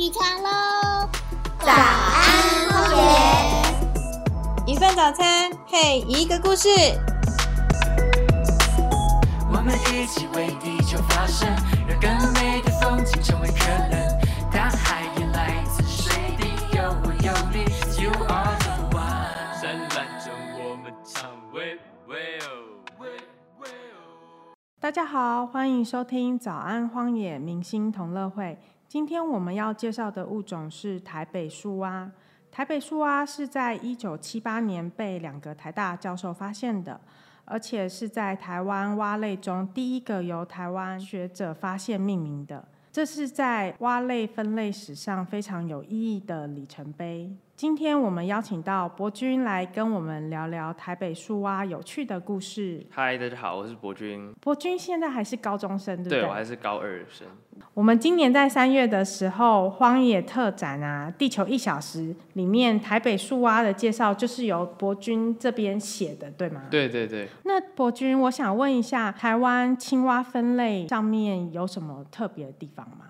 起床喽！早安，荒野。一份早餐配一个故事。我们一起为地球发声，让更美的风景成为可能。大海也来自水滴，有我有你，You are the one。灿烂中我们唱喂喂哦，喂喂哦。大家好，欢迎收听早安荒野明星同乐会。今天我们要介绍的物种是台北树蛙。台北树蛙是在一九七八年被两个台大教授发现的，而且是在台湾蛙类中第一个由台湾学者发现命名的。这是在蛙类分类史上非常有意义的里程碑。今天我们邀请到博君来跟我们聊聊台北树蛙有趣的故事。嗨，大家好，我是博君。博君现在还是高中生，对不对？对我还是高二生。我们今年在三月的时候，荒野特展啊，《地球一小时》里面台北树蛙的介绍就是由博君这边写的，对吗？。对对对，那博君，我想问一下，台湾青蛙分类上面有什么特别的地方吗？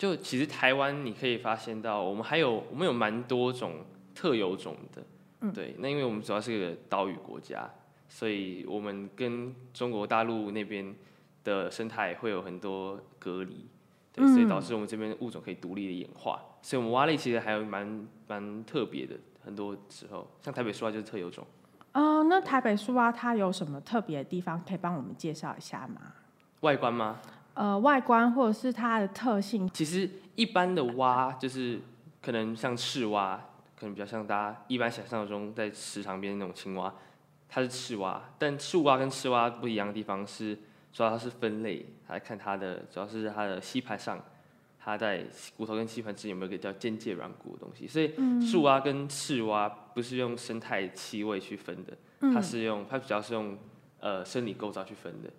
就其实台湾你可以发现到，我们还有我们有蛮多种特有种的。嗯对，那因为我们主要是个岛屿国家，所以我们跟中国大陆那边的生态会有很多隔离。对，所以嗯导致我们这边物种可以独立的演化。所以我们蛙类其实还有蛮蛮特别的，很多时候像台北树蛙就是特有种。哦、那台北树蛙它有什么特别的地方，可以帮我们介绍一下吗？外观吗？呃，外观或者是它的特性？其实一般的蛙就是可能像赤蛙，可能比较像大家一般想象中在池塘边那种青蛙，它是赤蛙。但树蛙跟赤蛙不一样的地方是，主要它是分类，来看它的主要是它的吸盘上，它在骨头跟吸盘之间有没有一个叫间界软骨的东西。所以树蛙跟赤蛙不是用生态气味去分的，它是用它主要是用呃生理构造去分的。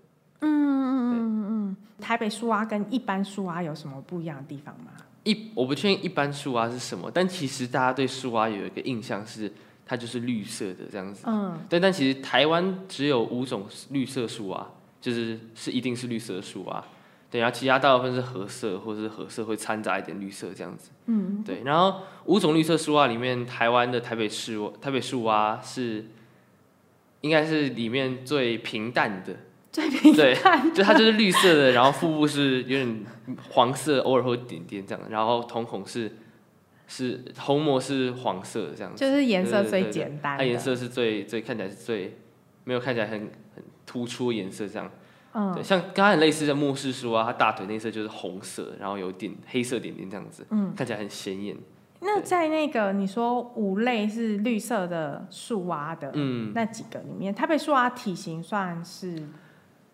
嗯嗯嗯嗯嗯。台北树蛙跟一般树蛙有什么不一样的地方吗？一我不确定一般树蛙是什么，但其实大家对树蛙有一个印象是它就是绿色的这样子。嗯，对，但其实台湾只有五种绿色树蛙，就是是一定是绿色的树蛙。对，然后其他大部分是褐色或者是褐色会掺杂一点绿色这样子。嗯，对，然后五种绿色树蛙里面，台湾的台北树台北树蛙是应该是里面最平淡的。最平对，就它就是绿色的，然后腹部是有点黄色，偶尔会有点点这样，然后瞳孔是是虹膜是黄色的这样子，就是颜色最对对对对简单。它颜色是最最看起来是最没有看起来很很突出的颜色这样。嗯对，像刚才很类似的末世书啊，它大腿内侧就是红色，然后有点黑色点点这样子，嗯，看起来很鲜艳。那在那个你说五类是绿色的树蛙的，嗯，那几个里面，它被树蛙体型算是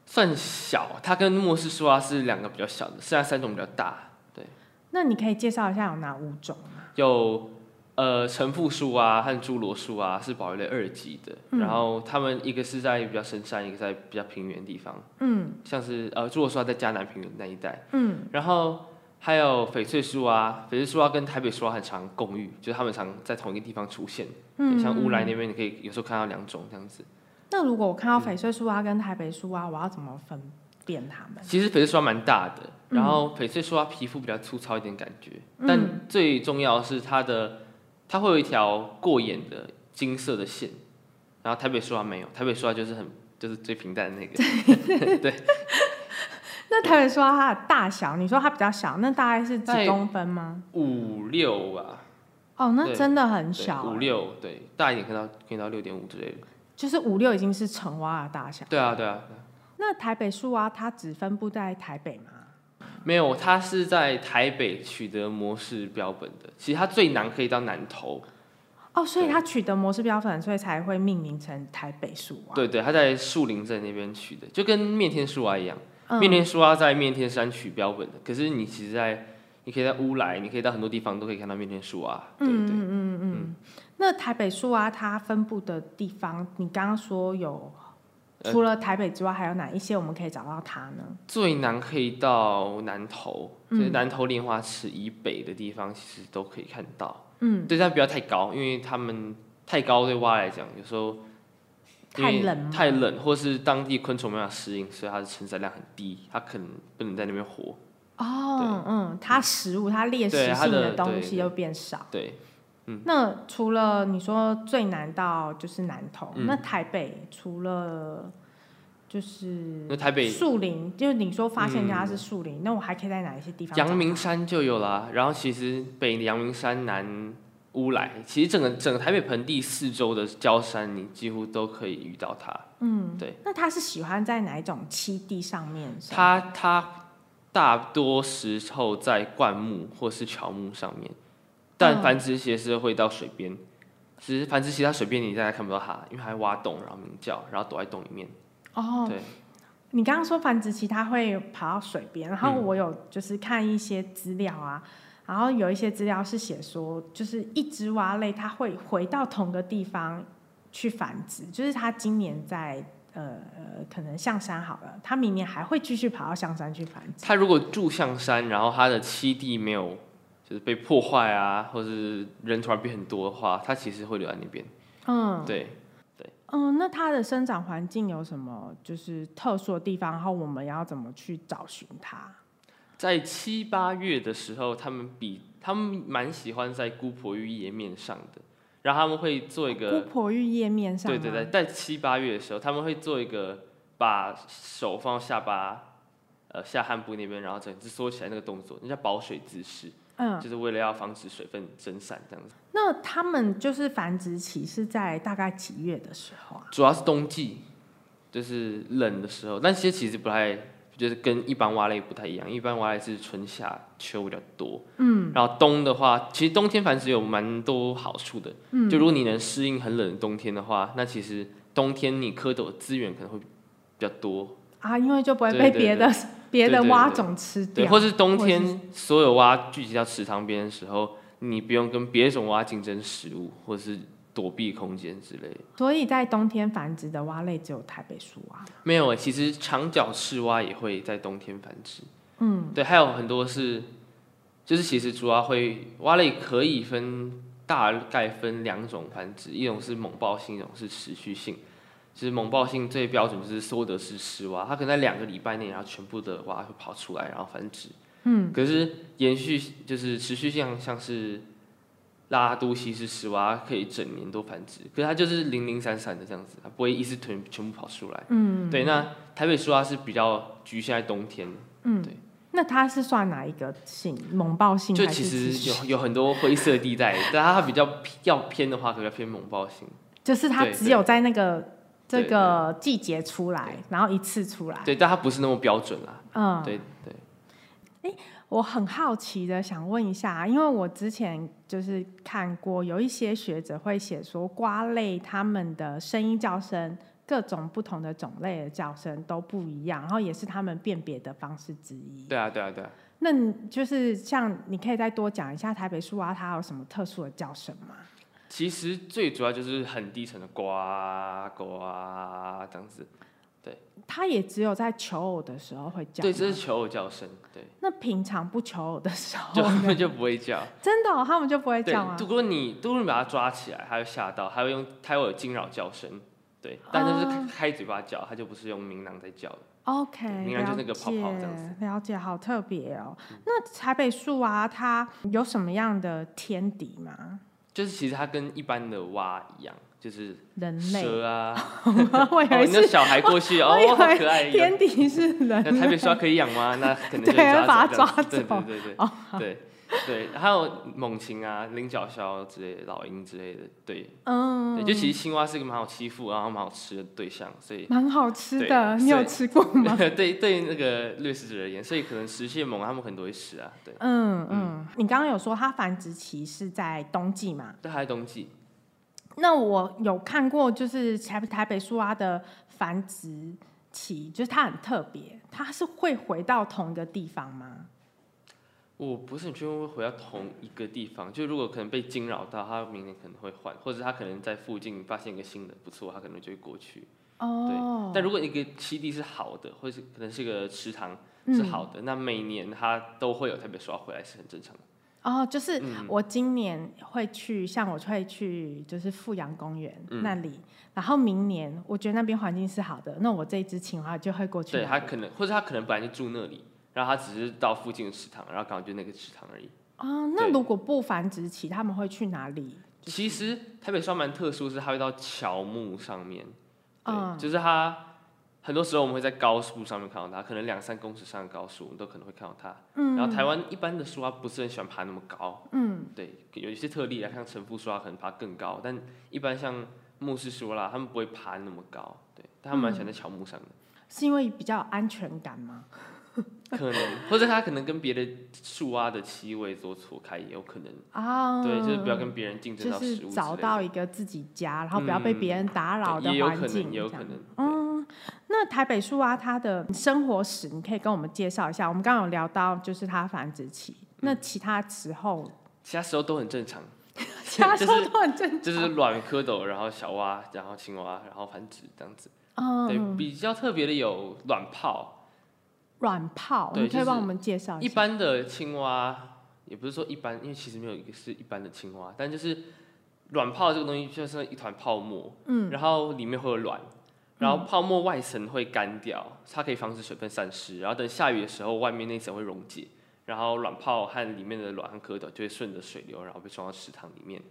算小，它跟末世树啊是两个比较小的，剩下三种比较大。对。那你可以介绍一下有哪五种吗？有呃橙腹树啊和侏罗树啊是保育类二级的，嗯。然后它们一个是在比较深山，一个在比较平原的地方，嗯。像是呃侏罗树啊在嘉南平原那一带，嗯。然后还有翡翠树啊，翡翠树啊跟台北树啊很常共育，就是它们常在同一个地方出现，嗯，像乌来嗯那边你可以有时候看到两种这样子。那如果我看到翡翠树蛙跟台北树蛙，我要怎么分辨它们？其实翡翠树蛙蛮大的，嗯。然后翡翠树蛙皮肤比较粗糙一点感觉，嗯。但最重要的是它的它会有一条过眼的金色的线，然后台北树蛙没有，台北树蛙就是很就是最平淡的那个，对。那台北树蛙它的大小，你说它比较小，那大概是几公分吗？五六吧，哦，那真的很小欸，五六对，大一点可以到可以到六点五之类的。就是五六已经是成蛙的大小。对啊对啊，对啊那台北树蛙它只分布在台北吗？没有，它是在台北取得模式标本的，其实它最南可以到南投，哦，所以它取得模式标本，所以才会命名成台北树蛙。对对，它在树林镇那边取的，就跟面天树蛙一样。嗯，面天树蛙在面天山取标本的，可是你其实在，你可以在乌来，你可以到很多地方都可以看到面天树蛙，对对。嗯嗯嗯嗯。那台北树蛙它分布的地方，你刚刚说有呃除了台北之外，还有哪一些我们可以找到它呢？最南可以到南投，嗯就是南投莲花池以北的地方，其实都可以看到。嗯，对，但不要太高，因为它们太高对蛙来讲，有时候太冷吗太冷，或是当地昆虫没办法适应，所以它的承载量很低，它可能不能在那边活。哦，嗯，它食物它猎食性的东西又变少。对，那除了你说最难到就是南投，嗯那台北除了就是那台北树林，就是你说发现家嗯是树林，那我还可以在哪一些地方？阳明山就有啦，然后其实北阳明山、南乌来，其实整个整个台北盆地四周的礁山，你几乎都可以遇到它。嗯，对。那它是喜欢在哪一种栖地上面生？它它大多时候在灌木或是乔木上面，但嗯繁殖期是会到水边。其实繁殖期它水边你大概看不到它，因为它会挖洞，然后鸣叫，然后躲在洞里面。哦，对，你刚刚说繁殖期它会跑到水边，然后嗯我有就是看一些资料啊，然后有一些资料是写说，就是一只蛙类它会回到同个地方去繁殖，就是它今年在呃呃可能象山好了，他明年还会继续跑到象山去繁殖。他如果住象山，然后他的栖地没有就是被破坏啊，或是人突然变很多的话，他其实会留在那边。嗯，对，嗯，那它的生长环境有什么就是特殊的地方？然后我们要怎么去找寻它？在七八月的时候，他们比他们蛮喜欢在姑婆芋叶面上的，然后他们会做一姑个，婆玉叶面上，对对对，，在七八月的时候，他们会做一个把手放到下巴，呃下汗部那边，然后整只缩起来那个动作，那叫保水姿势，嗯，就是为了要防止水分蒸散这样子。那他们就是繁殖期是在大概几月的时候啊？主要是冬季，就是冷的时候，但其实其实不太，就是跟一般蛙类不太一样，一般蛙类是春夏秋比较多，嗯，然后冬的话，其实冬天繁殖有蛮多好处的，嗯，就如果你能适应很冷的冬天的话，那其实冬天你蝌蚪的资源可能会比较多，啊，因为就不会被别的别的蛙种吃对，或是冬天所有蛙聚集到池塘边的时候，你不用跟别种蛙竞争食物，或者是躲避空间之类的。所以在冬天繁殖的蛙类只有台北树蛙。没有诶，其实长脚赤蛙也会在冬天繁殖。嗯，对，还有很多是，就是其实主要会蛙类可以分大概分两种繁殖，一种是猛暴性，一种是持续性。其实猛暴性最标准就是梭德氏狮蛙，它可能在两个礼拜内，然后全部的蛙会跑出来，然后繁殖。嗯，可是延续就是持续性，像是拉都西施狮蛙可以整年都繁殖，可是它就是零零散散的这样子，它不会一次全全部跑出来。嗯，对。那台北树蛙是比较局限在冬天嗯，那它是算哪一个性？猛暴性就其实有有很多灰色地带，但它比较要偏的话，可能偏猛暴性。就是它只有在那个这对个季节出来，然后一次出来。对，但它不是那么标准啦。嗯，对对。我很好奇的想问一下，因为我之前就是看过有一些学者会写说，瓜类它们的声音叫声，各种不同的种类的叫声都不一样，然后也是他们辨别的方式之一。对啊，对啊，对啊。那就是像你可以再多讲一下台北树蛙它有什么特殊的叫声吗？其实最主要就是很低沉的呱呱这样子。它也只有在求偶的时候会叫吗。对，这是求偶叫声。对，那平常不求偶的时候 就他呢，们就不会叫。真的、哦、他们就不会叫吗，？如果你如果你把它抓起来，它会吓到，它会用它会有惊扰叫声。对，但那是哦开开嘴巴叫，它就不是用鸣囊在叫的。OK，明亮就是那个泡泡这样了子解，了解，好特别哦。那台北树啊，它有什么样的天敌吗？就是其实它跟一般的蛙一样，就是人类，蛇啊。我以哦，为是，小孩过去 哦好可爱。天敌是人那台北类。刷可以养吗？那可能就对抓把它抓走对对对对对对，还有猛禽啊、菱角鸮之类的、老鹰之类的，对嗯，对，就其实青蛙是一个蛮好欺负，然后蛮好吃的对象，所以蛮好吃的，你有吃过 吗？对对那个掠食者而言，所以可能食蟹猛他们可能都会吃啊，对，嗯嗯，你刚刚有说它繁殖期是在冬季嘛？对还是冬季。那我有看过，就是台台北树蛙的繁殖期，就是它很特别，它是会回到同一个地方吗？我不是很确定会回到同一个地方，就如果可能被惊扰到，他明年可能会换，或者他可能在附近发现一个新的不错，他可能就会过去。哦，对但如果一个基地是好的，或者是可能是个池塘嗯是好的，那每年他都会有特别刷回来，是很正常的。哦，就是嗯我今年会去，像我会去就是富阳公园嗯那里，然后明年我觉得那边环境是好的，那我这一只青蛙就会过去。对他可能，或者他可能本来就住那里，然后它只是到附近的池塘，然后刚好就那个池塘而已。啊，那如果不繁殖期，他们会去哪里？其实台北双蛮特殊，是它会到乔木上面，对，嗯就是它很多时候我们会在高速上面看到它，可能两三公尺上的高速，我们都可能会看到它。嗯然后台湾一般的树它不是很喜欢爬那么高，嗯，对，有一些特例啊，像陈复树啊，可能爬更高，但一般像木氏树啦，他们不会爬那么高，对，但他们蛮喜欢在乔木上的，是因为比较有安全感吗？可能或者它可能跟别的树蛙的气味做错开，也有可能，啊，对，就是不要跟别人竞争就是到食物之找类的到一个自己家，然后不要被别人打扰的对也有可环境，能，也有这样可能，对。嗯，那台北树蛙它的生活史，你可以跟我们介绍一下。我们刚刚有聊到，就是它繁殖期，那其他时候，其他时候都很正常，其他时候都很正常。就是卵、蝌蚪，然后小蛙，然后青蛙，然后繁殖这样子。对，嗯，比较特别的有卵泡，软泡，你可以帮我们介绍一下。一般的青蛙也不是说一般，因为其实没有一个是一般的青蛙，但就是卵泡这个东西就是一团泡沫，嗯，然后里面会有卵，然后泡沫外层会干掉，它可以防止水分散失，然后等下雨的时候，外面那层会溶解。然后卵泡和里面的卵和蝌蚪就会顺着水流，然后被装到池塘里面。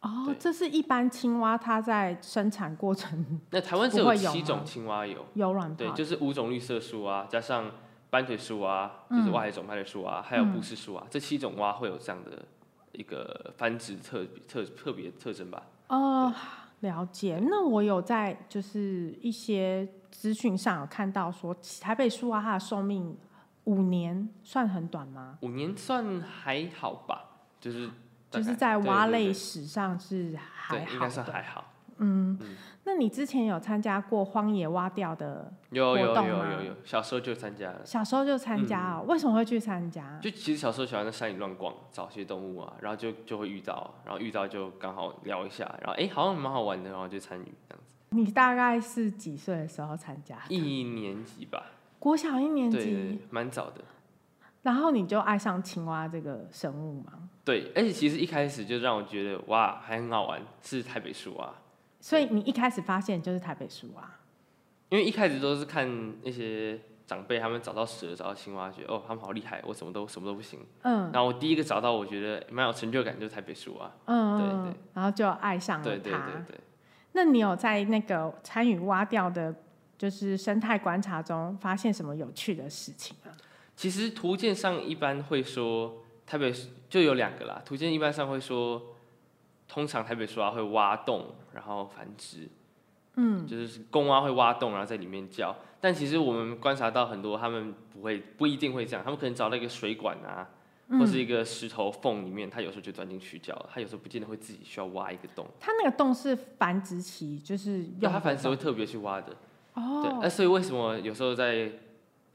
哦对，这是一般青蛙它在生产过程 那台湾只不会有七种青蛙有，有卵泡。对，，就是五种绿色树蛙，加上斑腿树蛙，就是外海种斑腿树蛙，还有布氏树蛙，这七种蛙会有这样的一个繁殖特特特别特征吧？哦，了解。那我有在就是一些资讯上有看到说，台北树蛙它的寿命五年，算很短吗？五年算还好吧，就是大就是在蛙类史上是还好，应该算。还好。嗯，那你之前有参加过荒野蛙钓的？有有有活动吗有有，小时候就参加了。小时候就参加哦，为什么会去参加？嗯就其实小时候喜欢在山里乱逛，找些动物啊，然后就就会遇到，然后遇到就刚好聊一下，然后哎、好像蛮好玩的，然后就参与这样子。你大概是几岁的时候参加？一年级吧，国小一年级对，蛮早的。然后你就爱上青蛙这个生物吗？对，而且其实一开始就让我觉得哇，还很好玩，是台北树蛙。所以你一开始发现就是台北树蛙。因为一开始都是看那些长辈他们找到蛇、找到青蛙，觉得哦他们好厉害，我什么都什么都不行。嗯然后我第一个找到，我觉得蛮有成就感，就是台北树蛙。嗯，对嗯对然后就爱上了对对它。对对。那你有在那个参与挖钓的，就是生态观察中发现什么有趣的事情吗？其实图鉴上一般会说台北就有两个啦，图鉴一般上会说，通常台北树蛙会挖洞然后繁殖，嗯，就是公蛙会挖洞然后在里面叫，但其实我们观察到很多他们不会不一定会这样，他们可能找到一个水管啊，或是一个石头缝里面，它有时候就钻进去叫了，它有时候不见得会自己需要挖一个洞，它那个洞是繁殖期，就是对，用它繁殖会的特别去挖的，哦。对，哦那所以为什么有时候在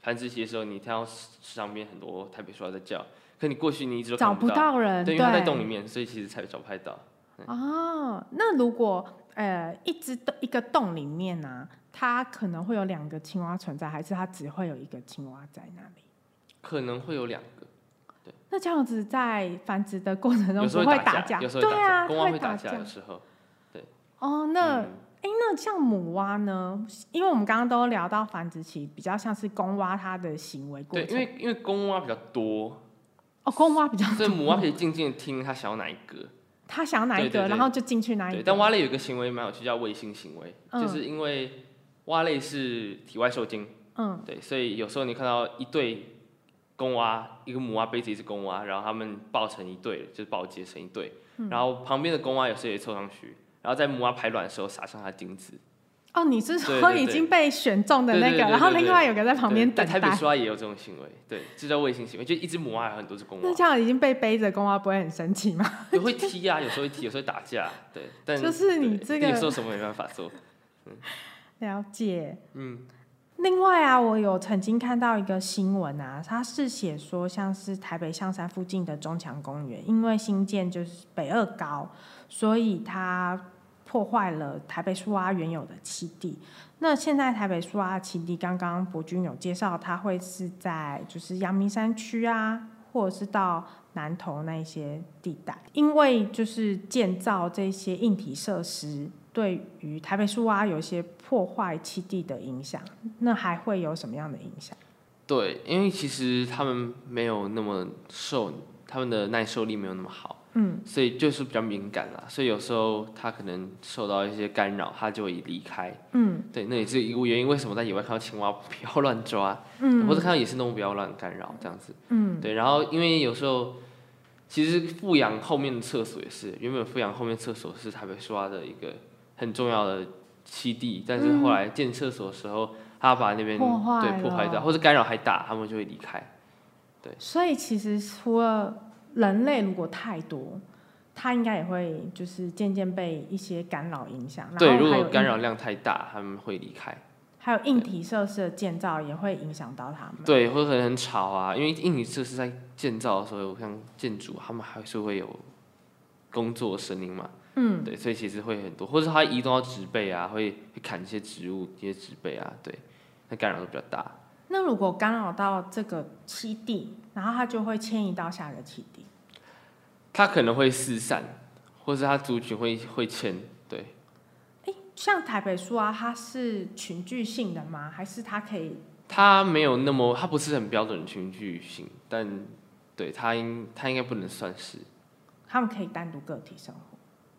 繁殖期的时候，你听到上面很多台北树蛙在叫，可你过去你一直都找不到，人，对，因为他在洞里面，所以其实才找不太到。哦，那如果呃一只洞一个洞里面呢、它可能会有两个青蛙存在，还是它只会有一个青蛙在那里？可能会有两个，对那这样子在繁殖的过程中不会打架？有时候会打对啊，架，公蛙会打打架，有时候。对哦，那嗯哎、那像母蛙呢？因为我们刚刚都聊到繁殖期，比较像是公蛙它的行为过对，因为因为公蛙比较多，哦，公蛙比较多所以母蛙可以静静的听它想要哪一个。它想要哪一个，对对对然后就进去哪一，个。但蛙类有一个行为蛮有趣，叫卫星行为，嗯就是因为蛙类是体外受精，嗯对，所以有时候你看到一对公蛙，一个母蛙背着一只公蛙，然后它们抱成一对，就是抱结成一对，嗯然后旁边的公蛙有时候也凑上去，然后在母蛙排卵的时候撒上它的精子。哦，你是说已经被选中的那个，然后另外有个在旁边等待台北蛙也有这种行为，对，这叫卫星行为，就一只母蛙有很多只公蛙那，这样已经被背着公蛙，不会很生气吗？也会踢啊，有时候会踢，有时候会打架，对，但就是你对这个有时候什么没办法做，了解。嗯，另外啊，我有曾经看到一个新闻啊，它是写说，像是台北象山附近的中强公园，因为新建就是北二高，所以它破坏了台北树蛙原有的栖地。那现在台北树蛙栖地，刚刚博君有介绍，它会是在就是阳明山区啊，或者是到南投那一些地带，因为就是建造这些硬体设施，对于台北树蛙有一些破坏栖地的影响。那还会有什么样的影响？对，因为其实他们没有那么受，他们的耐受力没有那么好，嗯，所以就是比较敏感啦。所以有时候它可能受到一些干扰，它就会离开。嗯对，那也是一个原因，为什么在野外看到青蛙不要乱抓，嗯，或者看到野生动物不要乱干扰这样子。嗯对，然后因为有时候其实富阳后面的厕所也是，原本富阳后面厕所是台北树蛙的一个很重要的栖地，但是后来建厕所的时候，他把那边对破坏掉，或者干扰还大，他们就会离开。对所以其实除了人类如果太多，它应该也会就是渐渐被一些干扰影响。然对，如果干扰量太大，他们会离开。还有硬体设施的建造也会影响到他们。对，或者可能很吵啊，因为硬体设施在建造的时候，像建筑，他们还是会有工作声音嘛。嗯，对，所以其实会很多，或者它移动到植被啊，会会砍一些植物、一些植被啊，对，那干扰都比较大。那如果干扰到这个栖地，然后它就会迁移到下一个栖地。它可能会四散，或是它族群会会迁，对，像台北树啊，它是群聚性的吗？还是它可以？它没有那么，它不是很标准的群聚性，但对它应它应该不能算是，它们可以单独个体生活，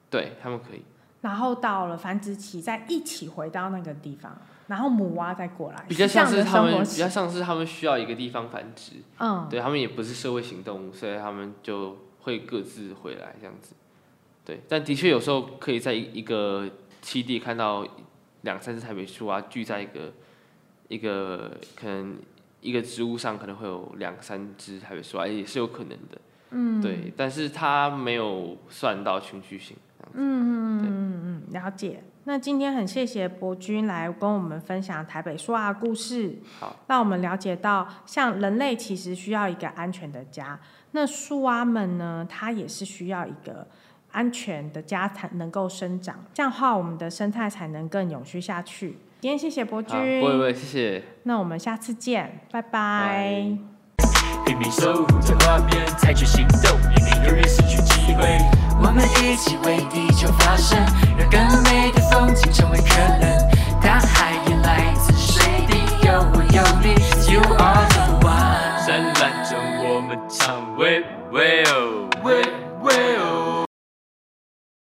对他们可以，然后到了繁殖期再一起回到那个地方，然后母蛙再过来，比较像是他们比较像是他们需要一个地方繁殖，嗯，对他们也不是社会行动物，所以他们就会各自回来这样子。对，但的确有时候可以在一一个栖地看到两三只台北树啊聚在一个一个可能一个植物上可能会有两三只台北树啊，也是有可能的。嗯，对，但是它没有算到群居性嗯。嗯，了解。那今天很谢谢博君来跟我们分享台北树蛙故事，好，让我们了解到，像人类其实需要一个安全的家，那树蛙们呢，它也是需要一个安全的家才能够生长，这样的话，我们的生态才能更永续下去。今天谢谢博，君，不会不会，谢谢。那我们下次见，拜拜拜拼命守护着画面，采取行动，避免永远失去机会。我们一起为地球发声，让更美的风景成为可能。大海也来自水滴，有我有你，You are the one。深蓝中我们唱，喂喂哦，喂喂哦。